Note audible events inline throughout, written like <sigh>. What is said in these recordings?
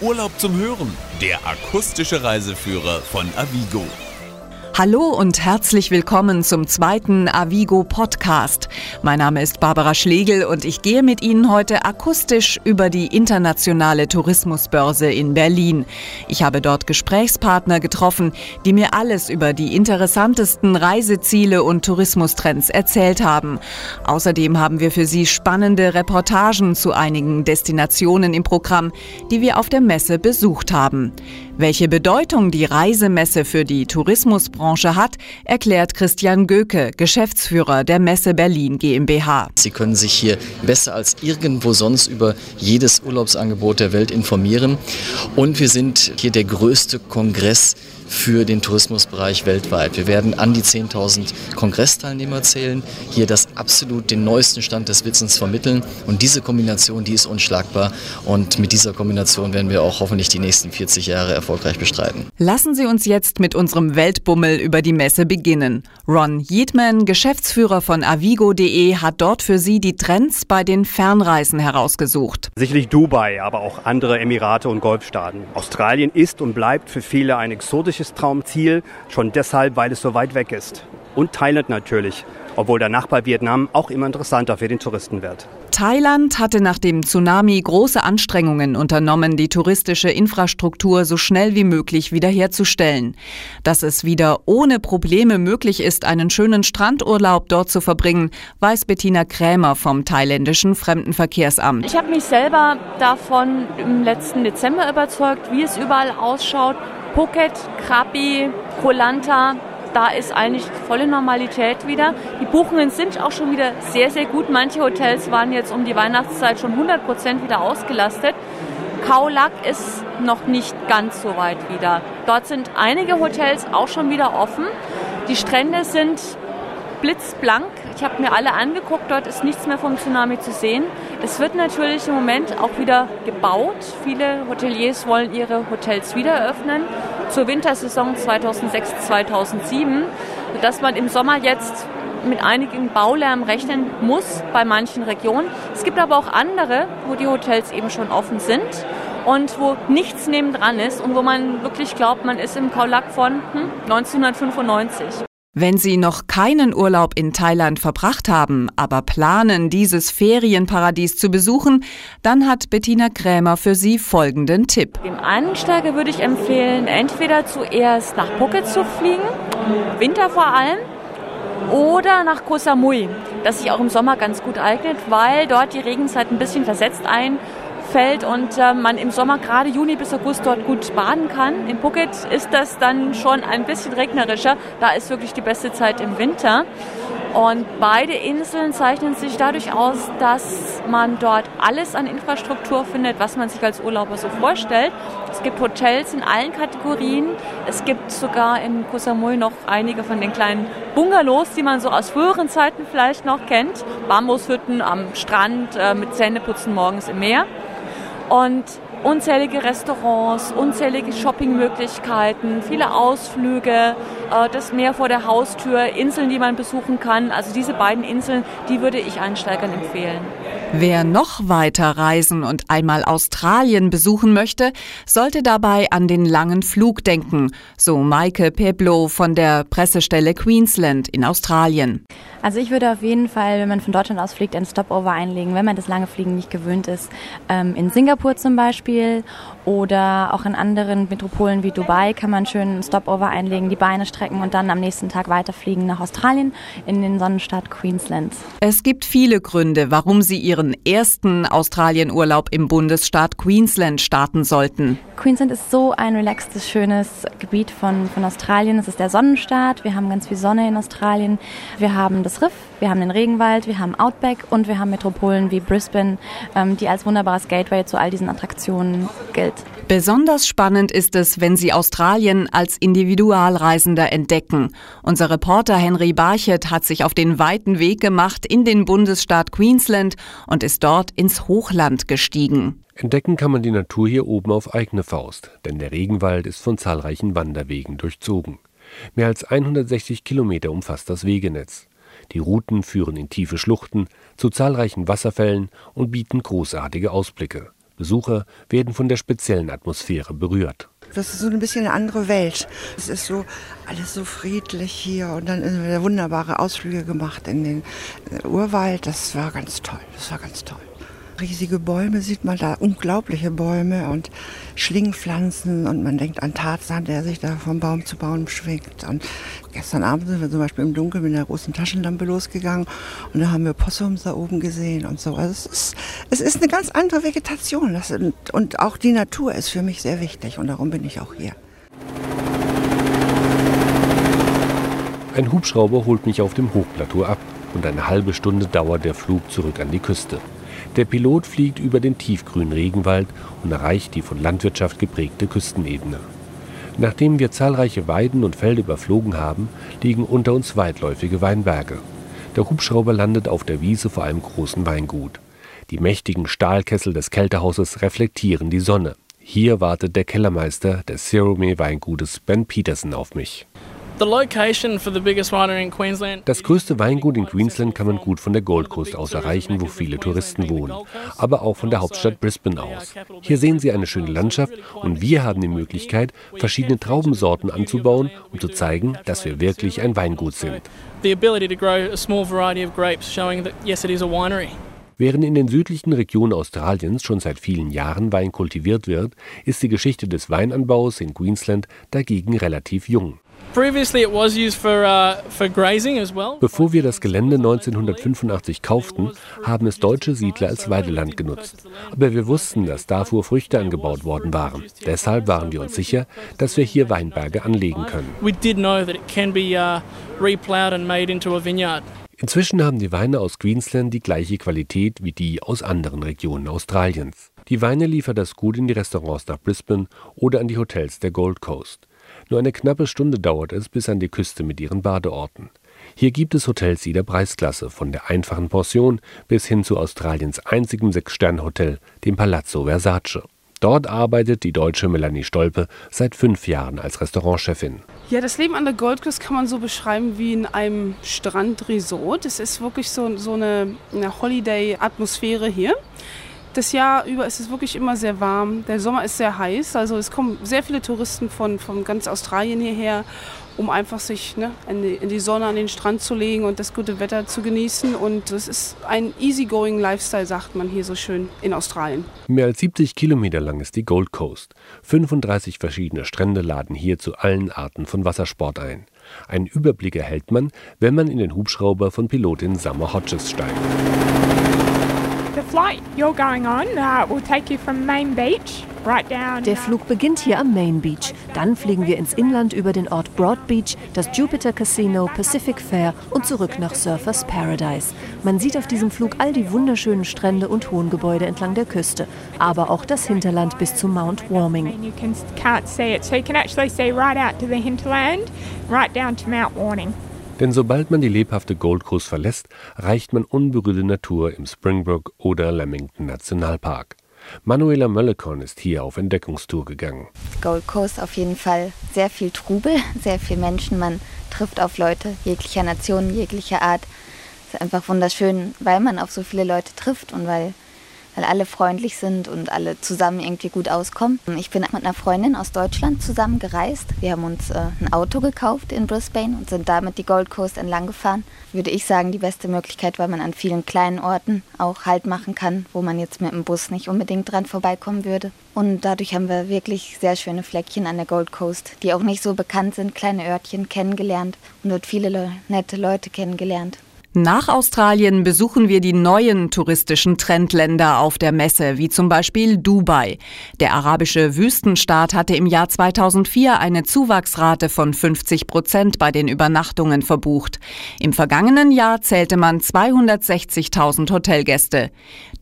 Urlaub zum Hören, der akustische Reiseführer von Avigo. Hallo und herzlich willkommen zum zweiten Avigo Podcast. Mein Name ist Barbara Schlegel und ich gehe mit Ihnen heute akustisch über die internationale Tourismusbörse in Berlin. Ich habe dort Gesprächspartner getroffen, die mir alles über die interessantesten Reiseziele und Tourismustrends erzählt haben. Außerdem haben wir für Sie spannende Reportagen zu einigen Destinationen im Programm, die wir auf der Messe besucht haben. Welche Bedeutung die Reisemesse für die Tourismusbranche hat, erklärt Christian Göke, Geschäftsführer der Messe Berlin GmbH. Sie können sich hier besser als irgendwo sonst über jedes Urlaubsangebot der Welt informieren. Und wir sind hier der größte Kongress für den Tourismusbereich weltweit. Wir werden an die 10.000 Kongressteilnehmer zählen, hier das absolut den neuesten Stand des Wissens vermitteln und diese Kombination, die ist unschlagbar und mit dieser Kombination werden wir auch hoffentlich die nächsten 40 Jahre erfolgreich bestreiten. Lassen Sie uns jetzt mit unserem Weltbummel über die Messe beginnen. Ron Yeatman, Geschäftsführer von avigo.de, hat dort für Sie die Trends bei den Fernreisen herausgesucht. Sicherlich Dubai, aber auch andere Emirate und Golfstaaten. Australien ist und bleibt für viele ein exotisches persönliches Traumziel, schon deshalb, weil es so weit weg ist. Und Thailand natürlich, obwohl der Nachbar Vietnam auch immer interessanter für den Touristen wird. Thailand hatte nach dem Tsunami große Anstrengungen unternommen, die touristische Infrastruktur so schnell wie möglich wiederherzustellen. Dass es wieder ohne Probleme möglich ist, einen schönen Strandurlaub dort zu verbringen, weiß Bettina Krämer vom thailändischen Fremdenverkehrsamt. Ich habe mich selber davon im letzten Dezember überzeugt, wie es überall ausschaut. Phuket, Krabi, Koh Lanta, da ist eigentlich volle Normalität wieder. Die Buchungen sind auch schon wieder sehr, sehr gut. Manche Hotels waren jetzt um die Weihnachtszeit schon 100 Prozent wieder ausgelastet. Kaulak ist noch nicht ganz so weit wieder. Dort sind einige Hotels auch schon wieder offen. Die Strände sind blitzblank. Ich habe mir alle angeguckt, dort ist nichts mehr vom Tsunami zu sehen. Es wird natürlich im Moment auch wieder gebaut. Viele Hoteliers wollen ihre Hotels wieder eröffnen zur Wintersaison 2006, 2007, sodass man im Sommer jetzt mit einigen Baulärm rechnen muss bei manchen Regionen. Es gibt aber auch andere, wo die Hotels eben schon offen sind und wo nichts nebendran ist und wo man wirklich glaubt, man ist im Kaulak von hm, 1995. Wenn Sie noch keinen Urlaub in Thailand verbracht haben, aber planen, dieses Ferienparadies zu besuchen, dann hat Bettina Krämer für Sie folgenden Tipp. Dem Einsteiger würde ich empfehlen, entweder zuerst nach Phuket zu fliegen, Winter vor allem, oder nach Koh Samui, das sich auch im Sommer ganz gut eignet, weil dort die Regenzeit ein bisschen versetzt ein fällt und äh, man im Sommer gerade Juni bis August dort gut baden kann. In Phuket ist das dann schon ein bisschen regnerischer. Da ist wirklich die beste Zeit im Winter. Und beide Inseln zeichnen sich dadurch aus, dass man dort alles an Infrastruktur findet, was man sich als Urlauber so vorstellt. Es gibt Hotels in allen Kategorien. Es gibt sogar in Koh Samui noch einige von den kleinen Bungalows, die man so aus früheren Zeiten vielleicht noch kennt. Bambushütten am Strand äh, mit Zähneputzen morgens im Meer und unzählige Restaurants, unzählige Shoppingmöglichkeiten, viele Ausflüge, äh, das Meer vor der Haustür, Inseln, die man besuchen kann. Also diese beiden Inseln, die würde ich Einsteigern empfehlen. Wer noch weiter reisen und einmal Australien besuchen möchte, sollte dabei an den langen Flug denken, so Maike Peblo von der Pressestelle Queensland in Australien. Also ich würde auf jeden Fall, wenn man von Deutschland aus fliegt, ein Stopover einlegen, wenn man das lange Fliegen nicht gewöhnt ist. Ähm, in Singapur zum Beispiel oder auch in anderen Metropolen wie Dubai kann man schön ein Stopover einlegen, die Beine strecken und dann am nächsten Tag weiterfliegen nach Australien in den Sonnenstaat Queensland. Es gibt viele Gründe, warum Sie Ihren ersten Australienurlaub im Bundesstaat Queensland starten sollten. Queensland ist so ein relaxtes, schönes Gebiet von, von Australien. Es ist der Sonnenstaat. Wir haben ganz viel Sonne in Australien. Wir haben das Riff, wir haben den Regenwald, wir haben Outback und wir haben Metropolen wie Brisbane, ähm, die als wunderbares Gateway zu all diesen Attraktionen gilt. Besonders spannend ist es, wenn Sie Australien als Individualreisender entdecken. Unser Reporter Henry Barchet hat sich auf den weiten Weg gemacht in den Bundesstaat Queensland und ist dort ins Hochland gestiegen. Entdecken kann man die Natur hier oben auf eigene Faust, denn der Regenwald ist von zahlreichen Wanderwegen durchzogen. Mehr als 160 Kilometer umfasst das Wegenetz. Die Routen führen in tiefe Schluchten, zu zahlreichen Wasserfällen und bieten großartige Ausblicke. Besucher werden von der speziellen Atmosphäre berührt. Das ist so ein bisschen eine andere Welt. Es ist so alles so friedlich hier und dann wunderbare Ausflüge gemacht in den Urwald. Das war ganz toll. Das war ganz toll riesige Bäume sieht man da, unglaubliche Bäume und Schlingpflanzen und man denkt an Tarzan, der sich da vom Baum zu Baum schwingt. Und gestern Abend sind wir zum Beispiel im Dunkeln mit einer großen Taschenlampe losgegangen und da haben wir Possums da oben gesehen und so. Also es ist, es ist eine ganz andere Vegetation das, und, und auch die Natur ist für mich sehr wichtig und darum bin ich auch hier. Ein Hubschrauber holt mich auf dem Hochplateau ab und eine halbe Stunde dauert der Flug zurück an die Küste. Der Pilot fliegt über den tiefgrünen Regenwald und erreicht die von Landwirtschaft geprägte Küstenebene. Nachdem wir zahlreiche Weiden und Felder überflogen haben, liegen unter uns weitläufige Weinberge. Der Hubschrauber landet auf der Wiese vor einem großen Weingut. Die mächtigen Stahlkessel des Kältehauses reflektieren die Sonne. Hier wartet der Kellermeister des Cerome Weingutes Ben Peterson auf mich. Das größte Weingut in Queensland kann man gut von der Gold Coast aus erreichen, wo viele Touristen wohnen, aber auch von der Hauptstadt Brisbane aus. Hier sehen Sie eine schöne Landschaft und wir haben die Möglichkeit, verschiedene Traubensorten anzubauen, um zu zeigen, dass wir wirklich ein Weingut sind. Während in den südlichen Regionen Australiens schon seit vielen Jahren Wein kultiviert wird, ist die Geschichte des Weinanbaus in Queensland dagegen relativ jung. Uh, Bevor wir das Gelände 1985 kauften, haben es deutsche Siedler als Weideland genutzt. Aber wir wussten, dass davor Früchte angebaut worden waren. Deshalb waren wir uns sicher, dass wir hier Weinberge anlegen können. Uh, Inzwischen haben die Weine aus Queensland die gleiche Qualität wie die aus anderen Regionen Australiens. Die Weine liefert das Gut in die Restaurants nach Brisbane oder an die Hotels der Gold Coast. Nur eine knappe Stunde dauert es bis an die Küste mit ihren Badeorten. Hier gibt es Hotels jeder Preisklasse, von der einfachen Pension bis hin zu Australiens einzigem Sechs-Sterne-Hotel, dem Palazzo Versace. Dort arbeitet die deutsche Melanie Stolpe seit fünf Jahren als Restaurantchefin. Ja, das Leben an der Gold Coast kann man so beschreiben wie in einem Strandresort. Es ist wirklich so, so eine, eine Holiday-Atmosphäre hier. Das Jahr über ist es wirklich immer sehr warm. Der Sommer ist sehr heiß. Also es kommen sehr viele Touristen von, von ganz Australien hierher, um einfach sich ne, in, die, in, die, Sonne an den Strand zu legen und das gute Wetter zu genießen. Und es ist ein easygoing Lifestyle, sagt man hier so schön in Australien. Mehr als 70 Kilometer lang ist die Gold Coast. 35 verschiedene Strände laden hier zu allen Arten von Wassersport ein. Einen Überblick erhält man, wenn man in den Hubschrauber von Pilotin Summer Hodges steigt. Der Flug beginnt hier am Main Beach. Dann fliegen wir ins Inland über den Ort Broad Beach, das Jupiter Casino, Pacific Fair und zurück nach Surfers Paradise. Man sieht auf diesem Flug all die wunderschönen Strände und hohen Gebäude entlang der Küste, aber auch das Hinterland bis zu Mount Warming. Denn sobald man die lebhafte Gold Coast verlässt, erreicht man unberührte Natur im Springbrook oder Lamington Nationalpark. Manuela Möllekon ist hier auf Entdeckungstour gegangen. Gold Coast auf jeden Fall sehr viel Trubel, sehr viel Menschen. Man trifft auf Leute jeglicher Nation, jeglicher Art. Es ist einfach wunderschön, weil man auf so viele Leute trifft und weil weil alle freundlich sind und alle zusammen irgendwie gut auskommen. Ich bin mit einer Freundin aus Deutschland zusammen gereist. Wir haben uns äh, ein Auto gekauft in Brisbane und sind damit die Gold Coast entlang gefahren. Würde ich sagen, die beste Möglichkeit, weil man an vielen kleinen Orten auch Halt machen kann, wo man jetzt mit dem Bus nicht unbedingt dran vorbeikommen würde. Und dadurch haben wir wirklich sehr schöne Fleckchen an der Gold Coast, die auch nicht so bekannt sind, kleine Örtchen kennengelernt und dort viele le nette Leute kennengelernt. Nach Australien besuchen wir die neuen touristischen Trendländer auf der Messe, wie zum Beispiel Dubai. Der arabische Wüstenstaat hatte im Jahr 2004 eine Zuwachsrate von 50 Prozent bei den Übernachtungen verbucht. Im vergangenen Jahr zählte man 260.000 Hotelgäste.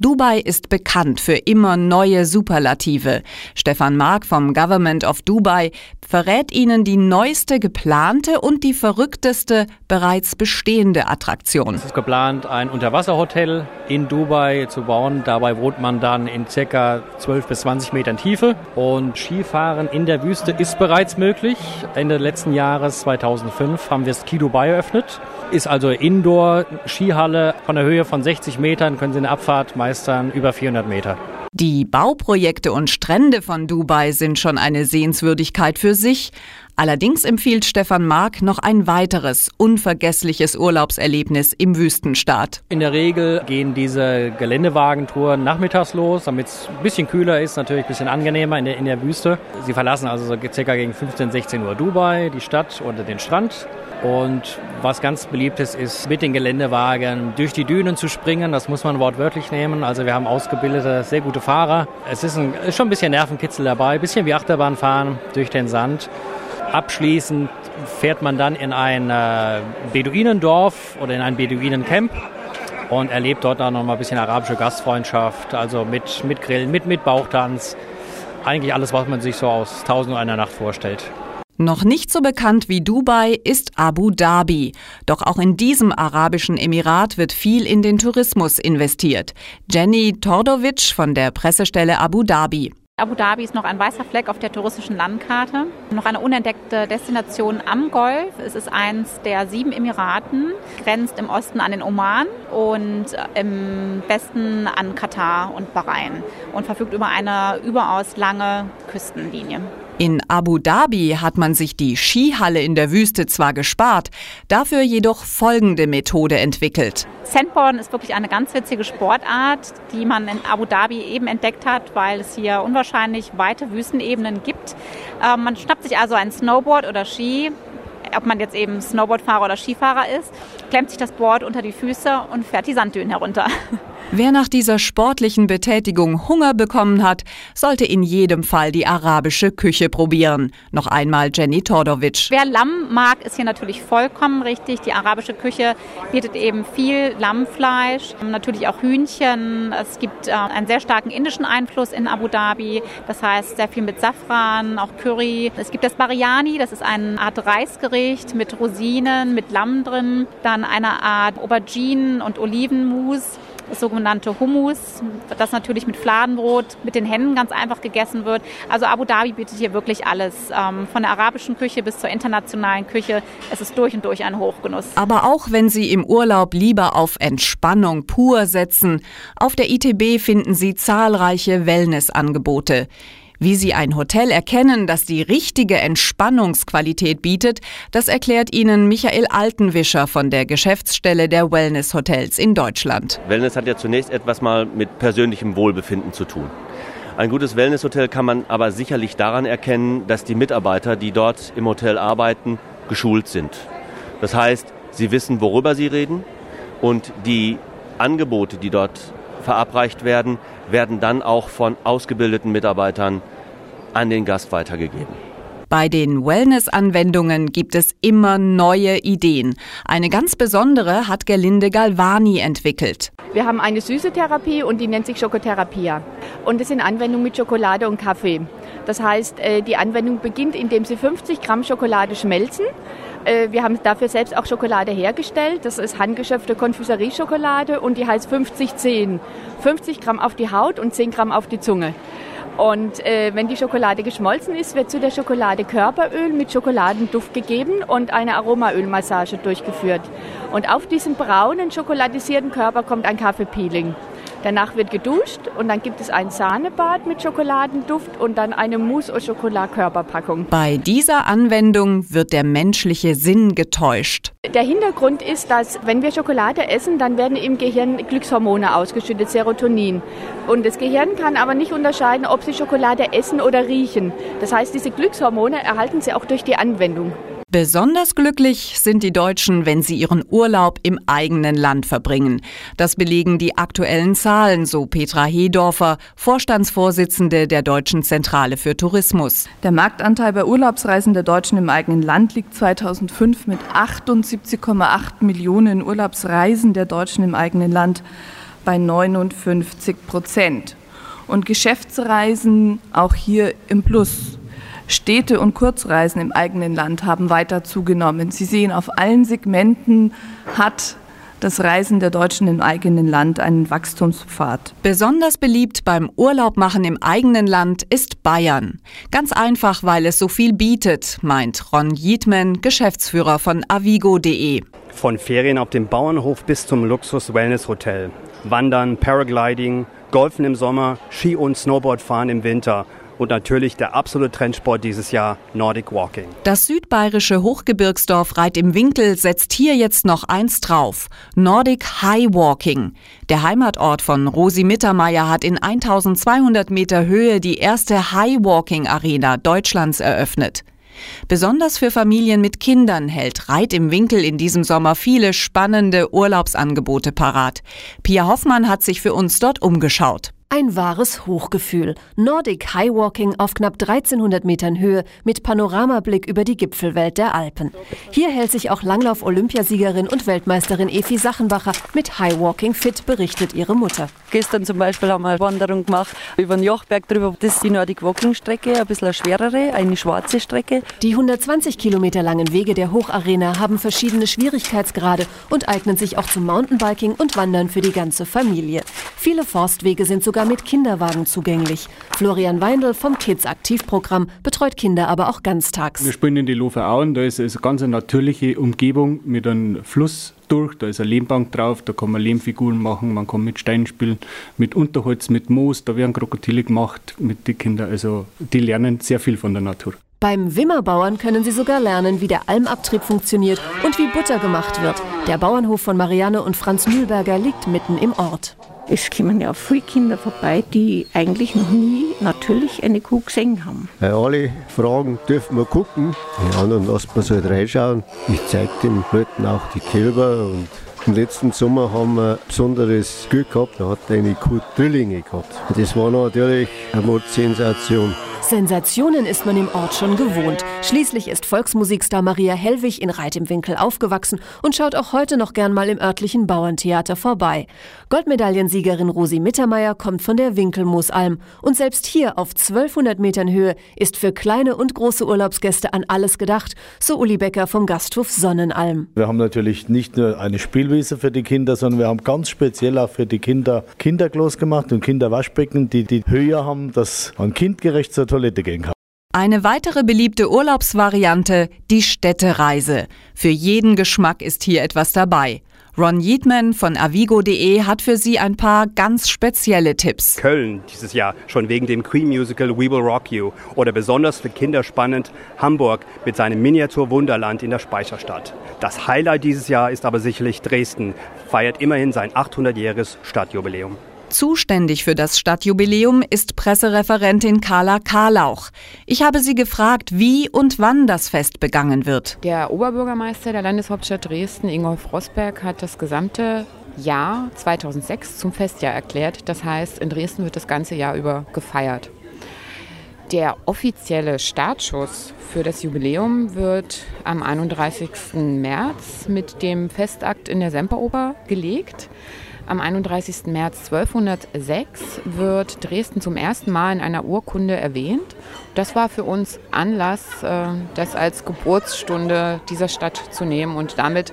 Dubai ist bekannt für immer neue Superlative. Stefan Mark vom Government of Dubai verrät Ihnen die neueste geplante und die verrückteste bereits bestehende Attraktion. Es ist geplant, ein Unterwasserhotel in Dubai zu bauen. Dabei wohnt man dann in ca. 12 bis 20 Metern Tiefe. Und Skifahren in der Wüste ist bereits möglich. Ende letzten Jahres 2005 haben wir Ski Dubai eröffnet. Ist also Indoor-Skihalle von der Höhe von 60 Metern, können Sie eine Abfahrt meistern über 400 Meter. Die Bauprojekte und Strände von Dubai sind schon eine Sehenswürdigkeit für sich. Allerdings empfiehlt Stefan Mark noch ein weiteres, unvergessliches Urlaubserlebnis im Wüstenstaat. In der Regel gehen diese Geländewagentouren nachmittags los, damit es ein bisschen kühler ist, natürlich ein bisschen angenehmer in der, in der Wüste. Sie verlassen also so circa gegen 15, 16 Uhr Dubai, die Stadt oder den Strand. Und was ganz beliebt ist, ist mit den Geländewagen durch die Dünen zu springen. Das muss man wortwörtlich nehmen. Also wir haben ausgebildete, sehr gute Fahrer. Es ist, ein, ist schon ein bisschen Nervenkitzel dabei, ein bisschen wie Achterbahn fahren durch den Sand. Abschließend fährt man dann in ein äh, Beduinendorf oder in ein Beduinencamp und erlebt dort dann nochmal ein bisschen arabische Gastfreundschaft, also mit, mit Grillen, mit, mit Bauchtanz. Eigentlich alles, was man sich so aus Tausend und einer Nacht vorstellt. Noch nicht so bekannt wie Dubai ist Abu Dhabi. Doch auch in diesem arabischen Emirat wird viel in den Tourismus investiert. Jenny Tordovic von der Pressestelle Abu Dhabi. Abu Dhabi ist noch ein weißer Fleck auf der touristischen Landkarte. Noch eine unentdeckte Destination am Golf. Es ist eins der sieben Emiraten, grenzt im Osten an den Oman und im Westen an Katar und Bahrain und verfügt über eine überaus lange Küstenlinie. In Abu Dhabi hat man sich die Skihalle in der Wüste zwar gespart, dafür jedoch folgende Methode entwickelt. Sandboarden ist wirklich eine ganz witzige Sportart, die man in Abu Dhabi eben entdeckt hat, weil es hier unwahrscheinlich weite Wüstenebenen gibt. Äh, man schnappt sich also ein Snowboard oder Ski, ob man jetzt eben Snowboardfahrer oder Skifahrer ist, klemmt sich das Board unter die Füße und fährt die Sanddünen herunter. <laughs> Wer nach dieser sportlichen Betätigung Hunger bekommen hat, sollte in jedem Fall die arabische Küche probieren. Noch einmal Jenny Tordovic. Wer Lamm mag, ist hier natürlich vollkommen richtig. Die arabische Küche bietet eben viel Lammfleisch, natürlich auch Hühnchen. Es gibt äh, einen sehr starken indischen Einfluss in Abu Dhabi. Das heißt sehr viel mit Safran, auch Curry. Es gibt das Bariani, das ist eine Art Reisgericht mit Rosinen, mit Lamm drin. Dann eine Art Auberginen und Olivenmus sogenannte Hummus, das natürlich mit Fladenbrot, mit den Händen ganz einfach gegessen wird. Also Abu Dhabi bietet hier wirklich alles, ähm, von der arabischen Küche bis zur internationalen Küche. Es ist durch und durch ein Hochgenuss. Aber auch wenn Sie im Urlaub lieber auf Entspannung pur setzen, auf der ITB finden Sie zahlreiche Wellnessangebote. Wie Sie ein Hotel erkennen, das die richtige Entspannungsqualität bietet, das erklärt Ihnen Michael Altenwischer von der Geschäftsstelle der Wellness Hotels in Deutschland. Wellness hat ja zunächst etwas mal mit persönlichem Wohlbefinden zu tun. Ein gutes Wellnesshotel kann man aber sicherlich daran erkennen, dass die Mitarbeiter, die dort im Hotel arbeiten, geschult sind. Das heißt, sie wissen, worüber sie reden und die Angebote, die dort verabreicht werden, werden dann auch von ausgebildeten Mitarbeitern an den Gast weitergegeben. Bei den Wellness-Anwendungen gibt es immer neue Ideen. Eine ganz besondere hat Gerlinde Galvani entwickelt. Wir haben eine süße Therapie und die nennt sich Schokotherapia. Und es sind Anwendungen mit Schokolade und Kaffee. Das heißt, äh, die Anwendung beginnt, indem Sie 50 Gramm Schokolade schmelzen. Äh, wir haben dafür selbst auch Schokolade hergestellt. Das ist handgeschöpfte Konfiserieschokolade und die heißt 50-10. 50 Gramm auf die Haut und 10 Gramm auf die Zunge. Und äh, wenn die Schokolade geschmolzen ist, wird zu der Schokolade Körperöl mit Schokoladenduft gegeben und eine Aromaölmassage durchgeführt. Und auf diesen braunen schokoladisierten Körper kommt ein Kaffeepeeling. Danach wird geduscht und dann gibt es ein Sahnebad mit Schokoladenduft und dann eine Mousse au Chocolat Körperpackung. Bei dieser Anwendung wird der menschliche Sinn getäuscht. Der Hintergrund ist, dass wenn wir Schokolade essen, dann werden im Gehirn Glückshormone ausgeschüttet, Serotonin. Und das Gehirn kann aber nicht unterscheiden, ob sie Schokolade essen oder riechen. Das heißt, diese Glückshormone erhalten sie auch durch die Anwendung. Besonders glücklich sind die Deutschen, wenn sie ihren Urlaub im eigenen Land verbringen. Das belegen die aktuellen Zahlen, so Petra Hedorfer, Vorstandsvorsitzende der Deutschen Zentrale für Tourismus. Der Marktanteil bei Urlaubsreisen der Deutschen im eigenen Land liegt 2005 mit 78,8 Millionen Urlaubsreisen der Deutschen im eigenen Land bei 59 Prozent. Und Geschäftsreisen auch hier im Plus. Städte- und Kurzreisen im eigenen Land haben weiter zugenommen. Sie sehen, auf allen Segmenten hat das Reisen der Deutschen im eigenen Land einen Wachstumspfad. Besonders beliebt beim Urlaubmachen im eigenen Land ist Bayern. Ganz einfach, weil es so viel bietet, meint Ron Jiedman, Geschäftsführer von avigo.de. Von Ferien auf dem Bauernhof bis zum Luxus-Wellness-Hotel. Wandern, Paragliding, Golfen im Sommer, Ski- und Snowboardfahren im Winter und natürlich der absolute Trendsport dieses Jahr, Nordic Walking. Das südbayerische Hochgebirgsdorf Reit im Winkel setzt hier jetzt noch eins drauf. Nordic High Walking. Der Heimatort von Rosi Mittermeier hat in 1200 Meter Höhe die erste High Walking Arena Deutschlands eröffnet. Besonders für Familien mit Kindern hält Reit im Winkel in diesem Sommer viele spannende Urlaubsangebote parat. Pia Hoffmann hat sich für uns dort umgeschaut. Ein wahres Hochgefühl. Nordic Highwalking auf knapp 1300 Metern Höhe mit Panoramablick über die Gipfelwelt der Alpen. Hier hält sich auch Langlauf-Olympiasiegerin und Weltmeisterin Efi Sachenbacher mit Highwalking fit, berichtet ihre Mutter. Gestern zum Beispiel haben wir eine Wanderung gemacht über den Jochberg drüber. Das ist die Nordic Walking Strecke, ein bisschen eine schwerere, eine schwarze Strecke. Die 120 Kilometer langen Wege der Hocharena haben verschiedene Schwierigkeitsgrade und eignen sich auch zum Mountainbiking und Wandern für die ganze Familie. Viele Forstwege sind sogar sogar mit Kinderwagen zugänglich. Florian Weindl vom Kids Aktivprogramm betreut Kinder aber auch ganztags. Wir spielen in die Lofer Auen, da ist es eine ganz natürliche Umgebung mit einem Fluss durch, da ist eine Lehmbank drauf, da kann man Lehmfiguren machen, man kann mit Steinen spielen, mit Unterholz, mit Moos, da werden Krokodile gemacht mit den Kindern, also die lernen sehr viel von der Natur. Beim Wimmerbauern können Sie sogar lernen, wie der Almabtrieb funktioniert und wie Butter gemacht wird. Der Bauernhof von Marianne und Franz Mühlberger liegt mitten im Ort. Es kommen ja viele Kinder vorbei, die eigentlich noch nie natürlich eine Kuh gesehen haben. Bei alle Fragen dürfen wir gucken. Die anderen lassen wir so reinschauen. Ich zeige den Leuten auch die Kälber und im letzten Sommer haben wir ein besonderes Glück gehabt, da hat eine Kuh Drillinge gehabt. Das war natürlich eine Mordsensation. Sensationen ist man im Ort schon gewohnt. Schließlich ist Volksmusikstar Maria Hellwig in Reit im Winkel aufgewachsen und schaut auch heute noch gern mal im örtlichen Bauerntheater vorbei. Goldmedaillensiegerin Rosi Mittermeier kommt von der Winkelmoosalm und selbst hier auf 1200 Metern Höhe ist für kleine und große Urlaubsgäste an alles gedacht, so Uli Becker vom Gasthof Sonnenalm. Wir haben natürlich nicht nur eine Spielwiese für die Kinder, sondern wir haben ganz speziell auch für die Kinder Kinderklos gemacht und Kinderwaschbecken, die die Höhe haben, dass man kindgerecht zur Toilette gehen kann. Eine weitere beliebte Urlaubsvariante, die Städtereise. Für jeden Geschmack ist hier etwas dabei. Ron Yeatman von avigo.de hat für Sie ein paar ganz spezielle Tipps. Köln dieses Jahr schon wegen dem Queen Musical We Will Rock You oder besonders für Kinder spannend Hamburg mit seinem Miniatur Wunderland in der Speicherstadt. Das Highlight dieses Jahr ist aber sicherlich Dresden, feiert immerhin sein 800-jähriges Stadtjubiläum. Zuständig für das Stadtjubiläum ist Pressereferentin Carla Karlauch. Ich habe sie gefragt, wie und wann das Fest begangen wird. Der Oberbürgermeister der Landeshauptstadt Dresden, Ingolf Rosberg, hat das gesamte Jahr 2006 zum Festjahr erklärt. Das heißt, in Dresden wird das ganze Jahr über gefeiert. Der offizielle Startschuss für das Jubiläum wird am 31. März mit dem Festakt in der Semperoper gelegt. Am 31. März 1206 wird Dresden zum ersten Mal in einer Urkunde erwähnt. Das war für uns Anlass, äh, das als Geburtsstunde dieser Stadt zu nehmen und damit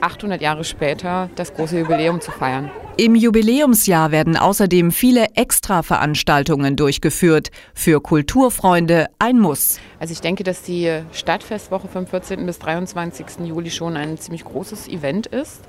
800 Jahre später das große Jubiläum zu feiern. Im Jubiläumsjahr werden außerdem viele Extraveranstaltungen durchgeführt. Für Kulturfreunde ein Muss. Also ich denke, dass die Stadtfestwoche vom 14. bis 23. Juli schon ein ziemlich großes Event ist.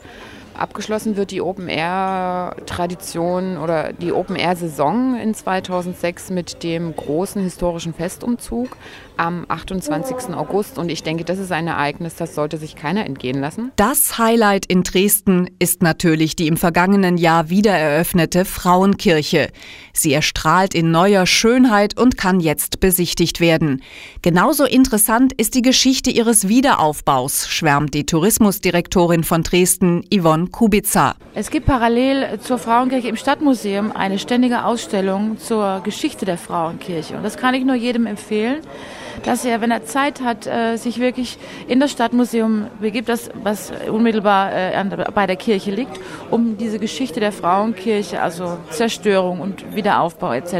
Abgeschlossen wird die Open-Air-Tradition oder die Open-Air-Saison in 2006 mit dem großen historischen Festumzug am 28. August. Und ich denke, das ist ein Ereignis, das sollte sich keiner entgehen lassen. Das Highlight in Dresden ist natürlich die im vergangenen Jahr wieder eröffnete Frauenkirche. Sie erstrahlt in neuer Schönheit und kann jetzt besichtigt werden. Genauso interessant ist die Geschichte ihres Wiederaufbaus, schwärmt die Tourismusdirektorin von Dresden, Yvonne Kubica. Es gibt parallel zur Frauenkirche im Stadtmuseum eine ständige Ausstellung zur Geschichte der Frauenkirche. Und das kann ich nur jedem empfehlen dass er, wenn er Zeit hat, äh, sich wirklich in das Stadtmuseum begibt, das, was unmittelbar äh, bei der Kirche liegt, um diese Geschichte der Frauenkirche, also Zerstörung und Wiederaufbau etc.,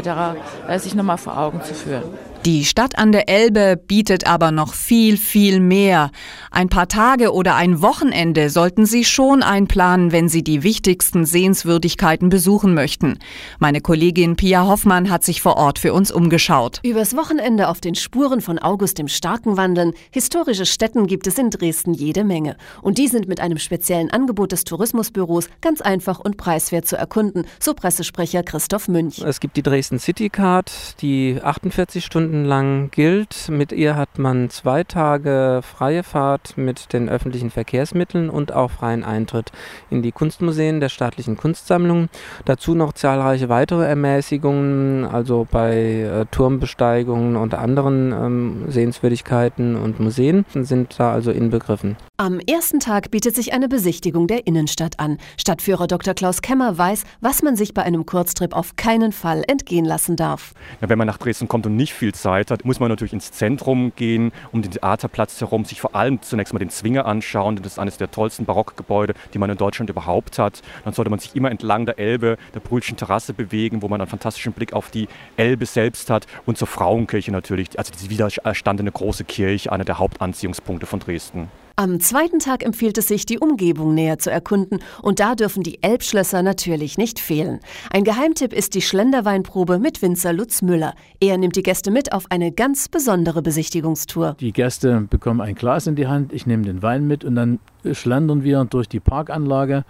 äh, sich nochmal vor Augen zu führen. Die Stadt an der Elbe bietet aber noch viel, viel mehr. Ein paar Tage oder ein Wochenende sollten Sie schon einplanen, wenn Sie die wichtigsten Sehenswürdigkeiten besuchen möchten. Meine Kollegin Pia Hoffmann hat sich vor Ort für uns umgeschaut. Übers Wochenende auf den Spuren von August dem Starken wandeln. Historische Stätten gibt es in Dresden jede Menge. Und die sind mit einem speziellen Angebot des Tourismusbüros ganz einfach und preiswert zu erkunden, so Pressesprecher Christoph Münch. Es gibt die Dresden City Card, die 48 Stunden Stunden lang gilt. Mit ihr hat man zwei Tage freie Fahrt mit den öffentlichen Verkehrsmitteln und auch freien Eintritt in die Kunstmuseen der staatlichen Kunstsammlung. Dazu noch zahlreiche weitere Ermäßigungen, also bei äh, Turmbesteigungen und anderen ähm, Sehenswürdigkeiten und Museen sind da also inbegriffen. Am ersten Tag bietet sich eine Besichtigung der Innenstadt an. Stadtführer Dr. Klaus Kemmer weiß, was man sich bei einem Kurztrip auf keinen Fall entgehen lassen darf. Ja, wenn man nach Dresden kommt und nicht viel Zeit hat, muss man natürlich ins Zentrum gehen, um den Theaterplatz herum, sich vor allem zunächst mal den Zwinger anschauen. Das ist eines der tollsten Barockgebäude, die man in Deutschland überhaupt hat. Dann sollte man sich immer entlang der Elbe, der Brühlschen Terrasse bewegen, wo man einen fantastischen Blick auf die Elbe selbst hat und zur Frauenkirche natürlich, also die wiedererstandene große Kirche, einer der Hauptanziehungspunkte von Dresden. Am zweiten Tag empfiehlt es sich, die Umgebung näher zu erkunden und da dürfen die Elbschlösser natürlich nicht fehlen. Ein Geheimtipp ist die Schlenderweinprobe mit Winzer Lutz Müller. Er nimmt die Gäste mit auf eine ganz besondere Besichtigungstour. Die Gäste bekommen ein Glas in die Hand, ich nehme den Wein mit und dann schlendern wir durch die Parkanlage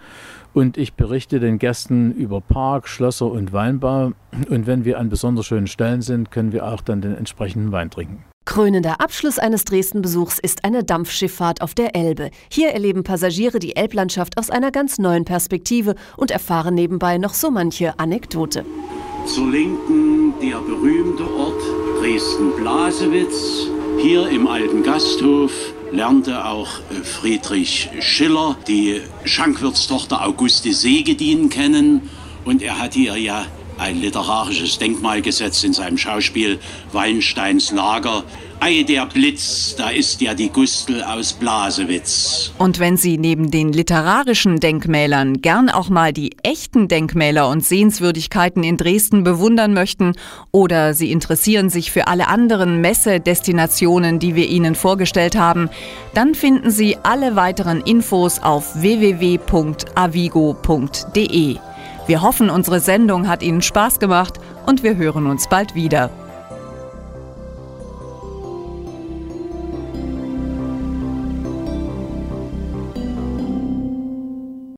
und ich berichte den Gästen über Park, Schlösser und Weinbau und wenn wir an besonders schönen Stellen sind, können wir auch dann den entsprechenden Wein trinken. Krönender Abschluss eines Dresden-Besuchs ist eine Dampfschifffahrt auf der Elbe. Hier erleben Passagiere die Elblandschaft aus einer ganz neuen Perspektive und erfahren nebenbei noch so manche Anekdote. Zur Linken der berühmte Ort Dresden-Blasewitz. Hier im alten Gasthof lernte auch äh, Friedrich Schiller die Schankwirtstochter Auguste Segedin kennen. Und er hat ihr ja ein literarisches Denkmal gesetzt in seinem Schauspiel Wallensteins Lager. Ei, der Blitz, da ist ja die Gustel aus Blasewitz. Und wenn Sie neben den literarischen Denkmälern gern auch mal die echten Denkmäler und Sehenswürdigkeiten in Dresden bewundern möchten oder Sie interessieren sich für alle anderen Messedestinationen, die wir Ihnen vorgestellt haben, dann finden Sie alle weiteren Infos auf www.avigo.de. Wir hoffen, unsere Sendung hat Ihnen Spaß gemacht und wir hören uns bald wieder.